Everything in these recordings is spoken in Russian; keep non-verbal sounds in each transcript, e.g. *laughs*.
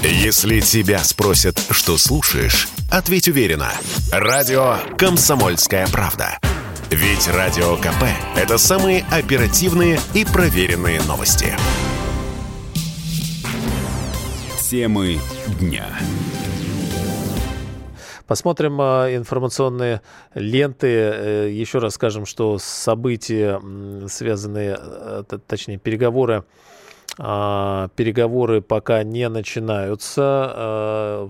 Если тебя спросят, что слушаешь, ответь уверенно. Радио «Комсомольская правда». Ведь Радио КП – это самые оперативные и проверенные новости. Темы дня. Посмотрим а, информационные ленты. Э, еще раз скажем, что события, связанные, э, точнее, переговоры переговоры пока не начинаются. А,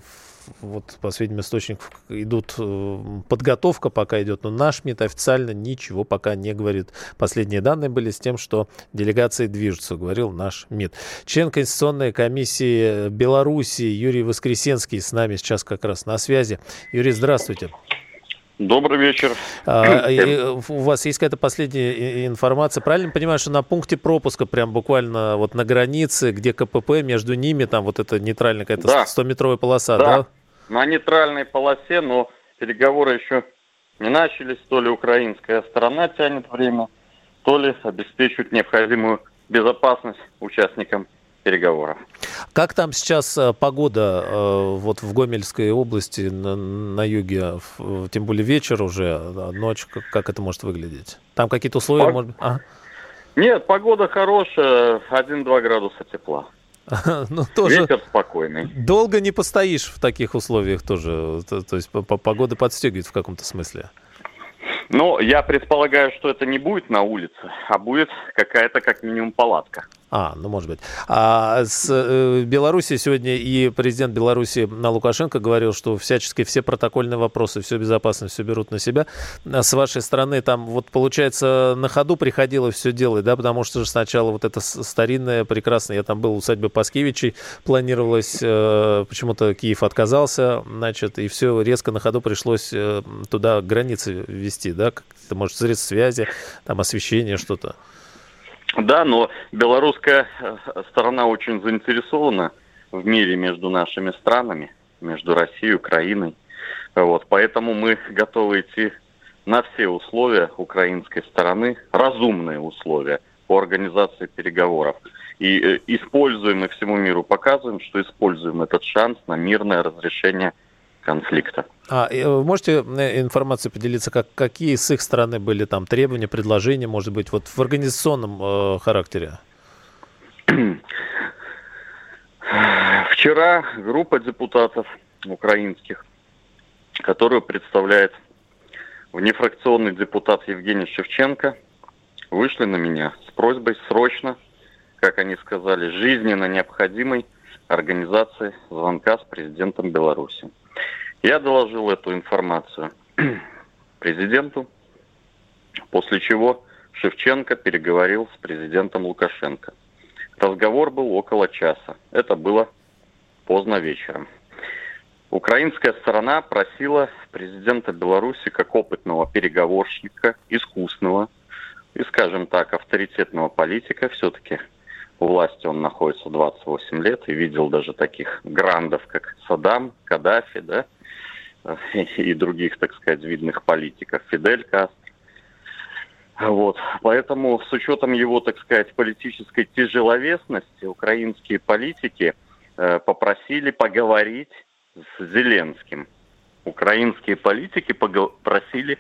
вот, по сведениям источников, идут э, подготовка пока идет, но наш МИД официально ничего пока не говорит. Последние данные были с тем, что делегации движутся, говорил наш МИД. Член Конституционной комиссии Беларуси Юрий Воскресенский с нами сейчас как раз на связи. Юрий, здравствуйте. Добрый вечер. А, у вас есть какая-то последняя информация? Правильно понимаю, что на пункте пропуска, прям буквально вот на границе, где КПП, между ними там вот эта нейтральная какая-то да. 100-метровая полоса, да? да? На нейтральной полосе, но переговоры еще не начались. То ли украинская сторона тянет время, то ли обеспечивают необходимую безопасность участникам переговоров. Как там сейчас э, погода э, вот в Гомельской области на, на юге, тем более вечер уже, ночь, как, это может выглядеть? Там какие-то условия, Пог... может Ага. Нет, погода хорошая, 1-2 градуса тепла. *laughs* ну, тоже Ветер спокойный. Долго не постоишь в таких условиях тоже. То, то есть погода подстегивает в каком-то смысле. Ну, я предполагаю, что это не будет на улице, а будет какая-то как минимум палатка. А, ну может быть. А с э, Беларуси сегодня и президент Беларуси на Лукашенко говорил, что всячески все протокольные вопросы, все безопасность, все берут на себя. А с вашей стороны там вот получается на ходу приходилось все делать, да, потому что же сначала вот это старинное, прекрасное, я там был в усадьбе Паскевичей, планировалось, э, почему-то Киев отказался, значит, и все резко на ходу пришлось э, туда границы вести, да, как-то, может, средств связи, там освещение, что-то. Да, но белорусская э, сторона очень заинтересована в мире между нашими странами, между Россией и Украиной. Вот, поэтому мы готовы идти на все условия украинской стороны, разумные условия по организации переговоров. И э, используем и всему миру показываем, что используем этот шанс на мирное разрешение конфликта. А вы можете э, информацией поделиться, как, какие с их стороны были там требования, предложения, может быть, вот в организационном э, характере? *clears throat* Вчера группа депутатов украинских, которую представляет внефракционный депутат Евгений Шевченко, вышли на меня с просьбой срочно, как они сказали, жизненно необходимой организации звонка с президентом Беларуси. Я доложил эту информацию *clears throat* президенту, после чего Шевченко переговорил с президентом Лукашенко. Разговор был около часа. Это было поздно вечером. Украинская сторона просила президента Беларуси как опытного переговорщика, искусного и, скажем так, авторитетного политика, все-таки у власти он находится 28 лет и видел даже таких грандов, как Саддам, Каддафи, да, *laughs* и других, так сказать, видных политиков, Фидель Кастро. Вот. Поэтому с учетом его, так сказать, политической тяжеловесности, украинские политики э, попросили поговорить с Зеленским. Украинские политики попросили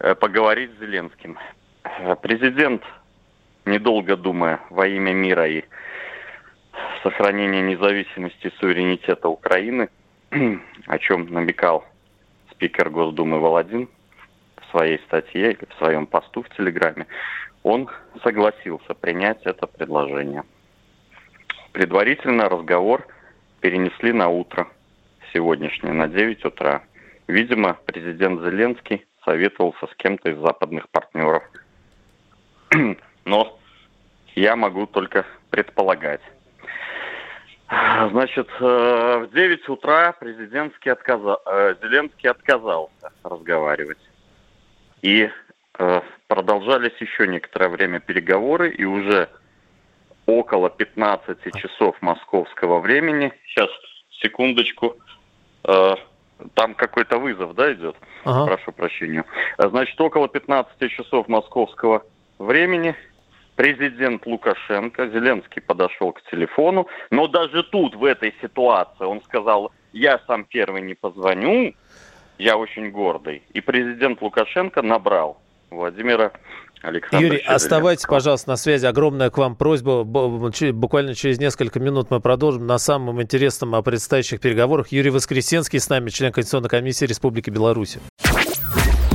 э, поговорить с Зеленским. Э, президент, недолго думая, во имя мира и сохранения независимости и суверенитета Украины, *clears throat* о чем намекал спикер Госдумы Володин в своей статье или в своем посту в Телеграме, он согласился принять это предложение. Предварительно разговор перенесли на утро сегодняшнее, на 9 утра. Видимо, президент Зеленский советовался с кем-то из западных партнеров. *clears throat* Но я могу только предполагать. Значит, э, в 9 утра президентский отказал, э, Зеленский отказался разговаривать. И э, продолжались еще некоторое время переговоры, и уже около 15 часов московского времени, сейчас, секундочку, там какой-то вызов, да, идет? Ага. Прошу прощения. Значит, около 15 часов московского времени президент Лукашенко, Зеленский подошел к телефону, но даже тут, в этой ситуации, он сказал, я сам первый не позвоню, я очень гордый. И президент Лукашенко набрал Владимира Александровича Юрий, оставайтесь, пожалуйста, на связи. Огромная к вам просьба. Буквально через несколько минут мы продолжим на самом интересном о предстоящих переговорах. Юрий Воскресенский с нами, член Конституционной комиссии Республики Беларусь.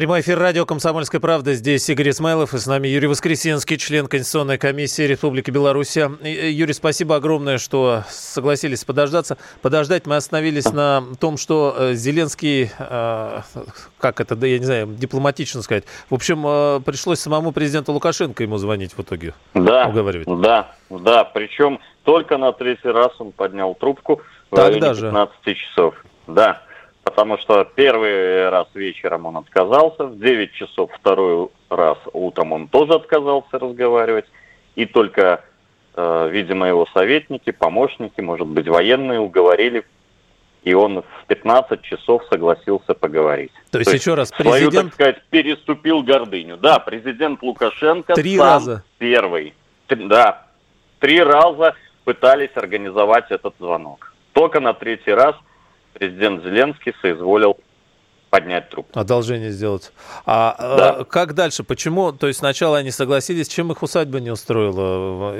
Прямой эфир радио «Комсомольская правда». Здесь Игорь Исмайлов и с нами Юрий Воскресенский, член Конституционной комиссии Республики Беларусь. Юрий, спасибо огромное, что согласились подождаться. Подождать мы остановились на том, что э, Зеленский, э, как это, да я не знаю, дипломатично сказать, в общем, э, пришлось самому президенту Лукашенко ему звонить в итоге. Да, уговаривать. да, да, причем только на третий раз он поднял трубку в так даже. 15 часов. Да, потому что первый раз вечером он отказался, в 9 часов второй раз утром он тоже отказался разговаривать, и только, э, видимо, его советники, помощники, может быть, военные уговорили, и он в 15 часов согласился поговорить. То есть, То есть еще раз, президент... Свою, так сказать, переступил гордыню. Да, президент Лукашенко Три раза. первый. Да, три раза пытались организовать этот звонок. Только на третий раз – президент Зеленский соизволил поднять трубку. Одолжение сделать. А да. э, как дальше? Почему? То есть сначала они согласились, чем их усадьба не устроила?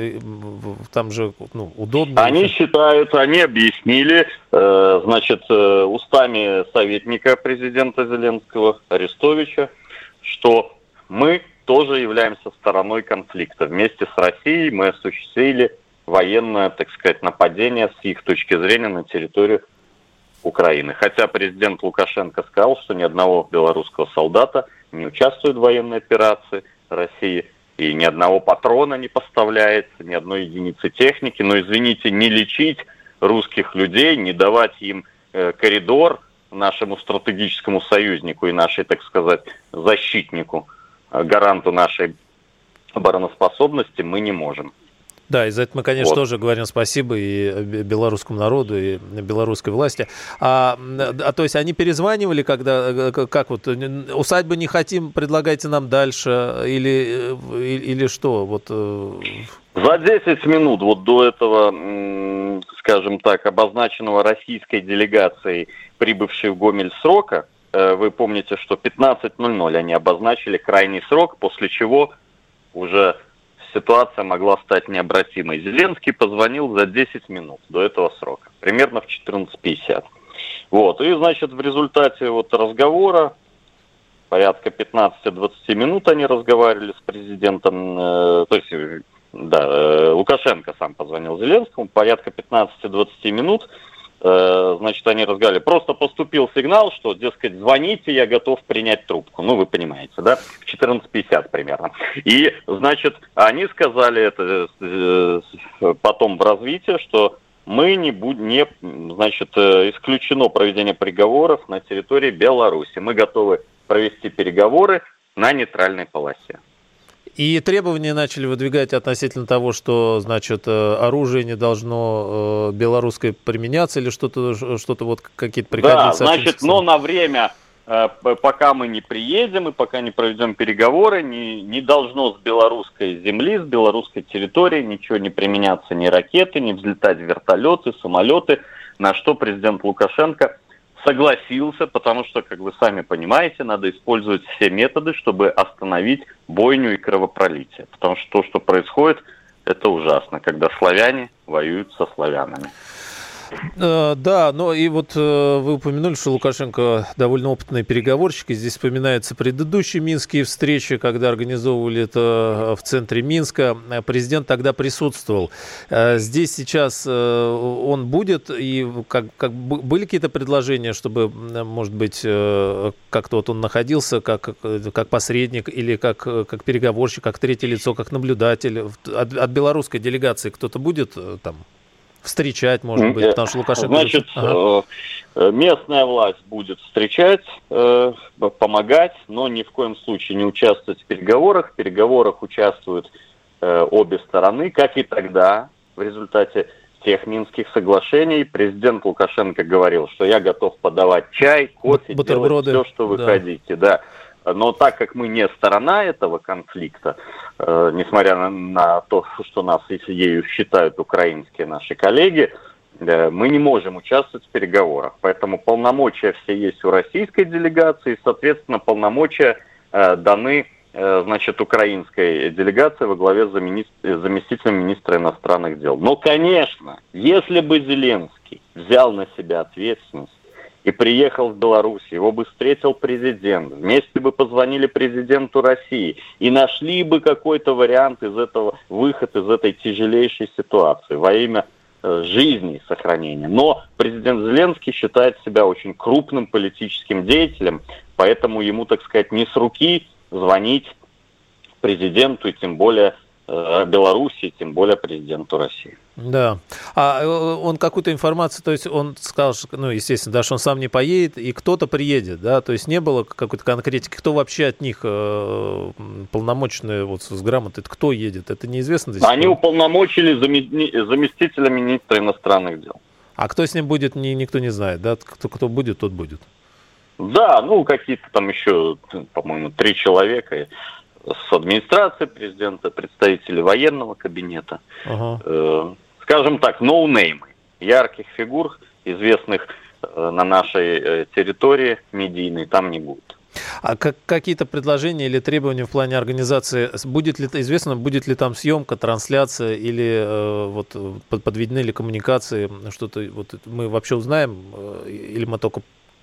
Там же ну, удобно. Они вообще. считают, они объяснили, э, значит, э, устами советника президента Зеленского Арестовича, что мы тоже являемся стороной конфликта. Вместе с Россией мы осуществили военное, так сказать, нападение с их точки зрения на территорию Украины. Хотя президент Лукашенко сказал, что ни одного белорусского солдата не участвует в военной операции России и ни одного патрона не поставляется, ни одной единицы техники. Но, извините, не лечить русских людей, не давать им э, коридор нашему стратегическому союзнику и нашей, так сказать, защитнику, э, гаранту нашей обороноспособности мы не можем. Да, и за это мы, конечно, вот. тоже говорим спасибо и белорусскому народу, и белорусской власти. А, а то есть они перезванивали, когда, э, как вот, усадьбы не хотим, предлагайте нам дальше, или, э, или что? Вот... Э, за 10 минут вот до этого, скажем так, обозначенного российской делегацией, прибывшей в Гомель срока, вы помните, что 15.00 они обозначили крайний срок, после чего уже ситуация могла стать необратимой. Зеленский позвонил за 10 минут до этого срока, примерно в 14.50. Вот, и, значит, в результате вот разговора, порядка 15-20 минут они разговаривали с президентом, э, то есть, да, э, Лукашенко сам позвонил Зеленскому, порядка 15-20 минут Э, значит, они разговаривали. Просто поступил сигнал, что, дескать, звоните, я готов принять трубку. Ну, вы понимаете, да? В 14.50 примерно. И, значит, они сказали это э, потом в развитии, что мы не будем, не, значит, э, исключено проведение переговоров на территории Беларуси. Мы готовы провести переговоры на нейтральной полосе. И требования начали выдвигать относительно того, что, значит, э, оружие не должно э, белорусское применяться или что-то, что-то вот какие-то приходили. Да, значит, но на время, э, пока мы не приедем и пока не проведем переговоры, не, не должно с белорусской земли, с белорусской территории ничего не применяться, ни ракеты, ни взлетать вертолеты, самолеты, на что президент Лукашенко согласился, потому что, как вы сами понимаете, надо использовать все методы, чтобы остановить бойню и кровопролитие. Потому что то, что происходит, это ужасно, когда славяне воюют со славянами. Э, да, но и вот э, вы упомянули, что Лукашенко довольно опытный переговорщик, и здесь вспоминаются предыдущие минские встречи, когда организовывали это в центре Минска. Президент тогда присутствовал. Э, здесь сейчас он будет, и как, как были какие-то предложения, чтобы, может быть, как-то вот он находился как, как посредник или как, как переговорщик, как третье лицо, как наблюдатель от, от белорусской делегации кто-то будет там? Встречать, может быть, потому что Лукашенко... Значит, ага. Э, местная власть будет встречать, э, помогать, но ни в коем случае не участвовать в переговорах. В переговорах участвуют э, обе стороны, как и тогда, в результате тех минских соглашений, президент Лукашенко говорил, что я готов подавать чай, кофе, делать все, что вы да. хотите. Да. Но так как мы не сторона этого конфликта, э, несмотря на, то, что нас ею считают украинские наши коллеги, э, мы не можем участвовать в переговорах. Поэтому полномочия все есть у российской делегации, соответственно, полномочия э, даны значит, украинской делегации во главе с заместителем министра иностранных дел. Но, конечно, если бы Зеленский взял на себя ответственность и приехал в Беларусь, его бы встретил президент, вместе бы позвонили президенту России и нашли бы какой-то вариант из этого, выход из этой тяжелейшей ситуации во имя э, жизни и сохранения. Но президент Зеленский считает себя очень крупным политическим деятелем, поэтому ему, так сказать, не с руки звонить президенту и тем более э, Беларуси, тем более президенту России. Да. А э, он какую-то информацию, то есть он сказал, что, ну, естественно, да, что он сам не поедет, и кто-то приедет, да, то есть не было какой-то конкретики, кто вообще от них э, полномочные вот с грамотой, кто едет, это неизвестно? Здесь Они уполномочили заместителя министра иностранных дел. А кто с ним будет, ни, никто не знает, да, кто, кто будет, тот будет. Да, ну какие-то там еще, по-моему, три человека с администрации президента, представители военного кабинета. Ага. Э, скажем так, ноунеймы, ярких фигур, известных э, на нашей э, территории медийной, там не будет. А как, какие-то предложения или требования в плане организации, будет ли известно, будет ли там съемка, трансляция или э, вот подведены ли коммуникации, что-то вот мы вообще узнаем, э, или мы только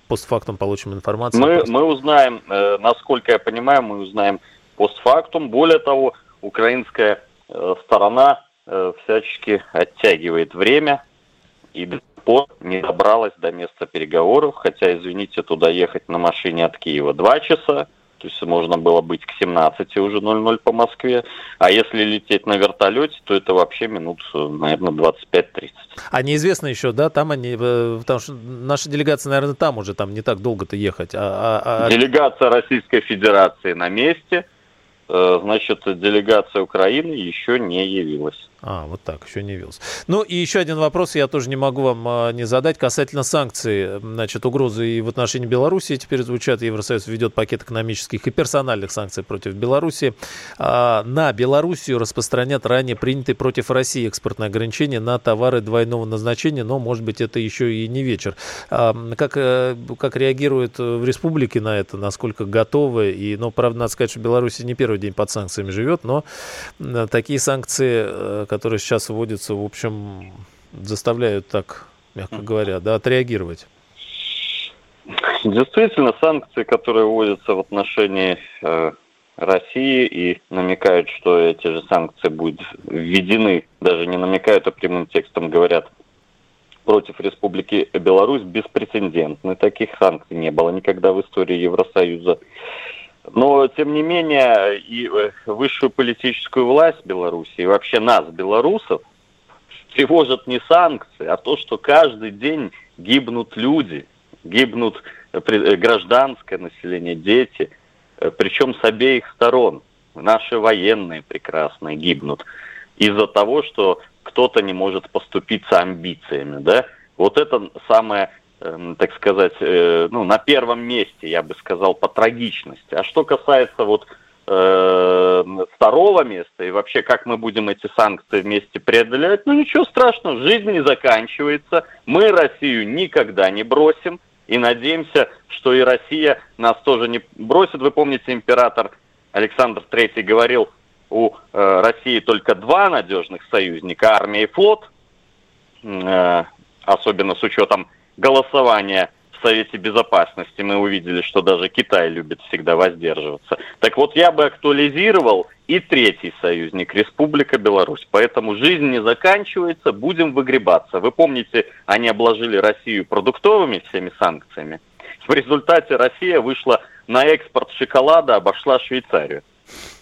постфактум получим информацию? Мы, мы узнаем, э, насколько я понимаю, мы узнаем постфактум. Более того, украинская э, сторона э, всячески оттягивает время и до сих пор не добралась до места переговоров, хотя, извините, туда ехать на машине от Киева два часа, то есть можно было быть к 17 уже 00 по Москве. А если лететь на вертолете, то это вообще минут, наверное, 25-30. А неизвестно еще, да, там они, э, потому что наша делегация, наверное, там уже, там не так долго-то ехать. А, а, а... Делегация Российской Федерации на месте – Э, значит, делегация Украины еще не явилась. А, вот так, еще не явился. Ну и еще один вопрос, я тоже не могу вам а, не задать, касательно санкций. Значит, угрозы и в отношении Беларуси теперь звучат. Евросоюз ведет пакет экономических и персональных санкций против Беларуси. А, на Белоруссию распространят ранее принятые против России экспортные ограничения на товары двойного назначения, но, может быть, это еще и не вечер. А, как, э, как реагируют в республике на это, насколько готовы? И, ну, правда, надо сказать, что Беларусь не первый день под санкциями живет, но такие санкции э, которые сейчас вводятся, в общем, заставляют так, мягко говоря, да, отреагировать? Действительно, санкции, которые вводятся в отношении э, России и намекают, что эти же санкции будут введены, даже не намекают, а прямым текстом говорят, против Республики Беларусь беспрецедентны. Таких санкций не было никогда в истории Евросоюза. Но, тем не менее, и э, высшую политическую власть Беларуси, и вообще нас, белорусов, тревожат не санкции, а то, что каждый день гибнут люди, гибнут э, э, гражданское население, дети, причем с обеих сторон. Наши военные прекрасные гибнут из-за того, что кто-то не может поступиться амбициями, да? Вот это самое так сказать, э, ну, на первом месте, я бы сказал, по трагичности. А что касается вот э, второго места и вообще, как мы будем эти санкции вместе преодолевать, ну ничего страшного, жизнь не заканчивается, мы Россию никогда не бросим, и надеемся, что и Россия нас тоже не бросит. Вы помните, император Александр III говорил, у э, России только два надежных союзника, армия и флот, э, особенно с учетом голосования в Совете Безопасности мы увидели, что даже Китай любит всегда воздерживаться. Так вот, я бы актуализировал и третий союзник, Республика Беларусь. Поэтому жизнь не заканчивается, будем выгребаться. Вы помните, они обложили Россию продуктовыми всеми санкциями. В результате Россия вышла на экспорт шоколада, обошла Швейцарию.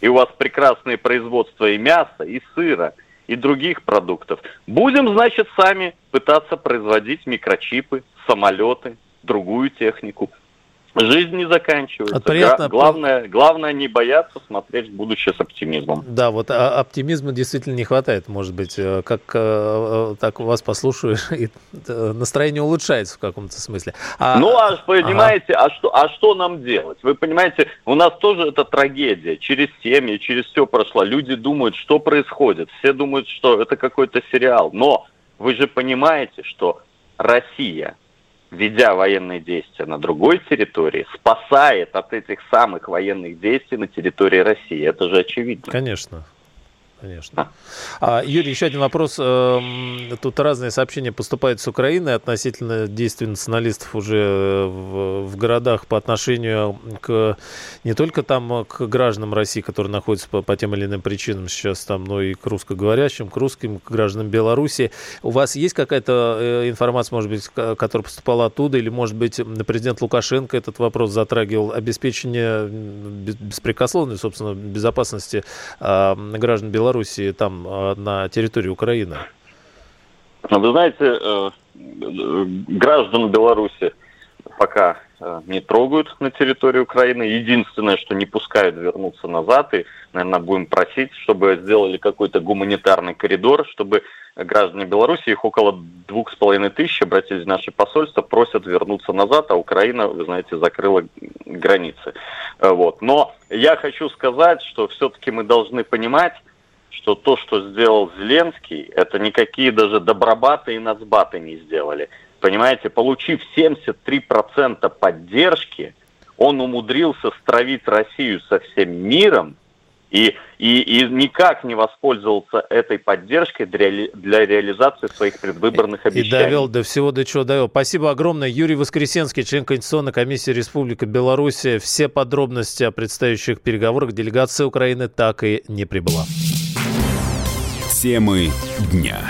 И у вас прекрасные производства и мяса, и сыра, и других продуктов. Будем, значит, сами пытаться производить микрочипы, самолеты, другую технику. Жизнь не заканчивается. Приятно... Главное, главное не бояться смотреть в будущее с оптимизмом. Да, вот а оптимизма действительно не хватает, может быть. Э, как э, э, так вас послушаешь, *laughs* и настроение улучшается в каком-то смысле. А... Ну, а понимаете, ага. а, что, а что нам делать? Вы понимаете, у нас тоже это трагедия. Через семьи, через все прошло. Люди думают, что происходит. Все думают, что это какой-то сериал. Но вы же понимаете, что Россия ведя военные действия на другой территории, спасает от этих самых военных действий на территории России. Это же очевидно. Конечно конечно. А, Юрий, еще один вопрос. Эм, тут разные сообщения поступают с Украины относительно действий националистов уже э, в, в городах по отношению к не только там к гражданам России, которые находятся по, по тем или иным причинам сейчас там, но и к русскоговорящим, к русским, к гражданам Беларуси. У вас есть какая-то э, информация, может быть, которая поступала оттуда, или, может быть, президент Лукашенко этот вопрос затрагивал, обеспечение беспрекословной, собственно, безопасности а, граждан Беларуси Белоруссии там а, на территории Украины? Ну, вы знаете, э, граждан Беларуси пока э, не трогают на территории Украины. Единственное, что не пускают вернуться назад, и, наверное, будем просить, чтобы сделали какой-то гуманитарный коридор, чтобы граждане Беларуси, их около двух с половиной тысяч, обратились в наше посольство, просят вернуться назад, а Украина, вы знаете, закрыла границы. Э, вот. Но я хочу сказать, что все-таки мы должны понимать, что то, что сделал Зеленский, это никакие даже добробаты и нацбаты не сделали. Понимаете, получив 73% поддержки, он умудрился стравить Россию со всем миром и, и, и никак не воспользовался этой поддержкой для, для реализации своих предвыборных обещаний. И довел до всего, до чего довел. Спасибо огромное. Юрий Воскресенский, член Конституционной комиссии Республики Беларусь. Все подробности о предстоящих переговорах делегация Украины так и не прибыла. Темы дня.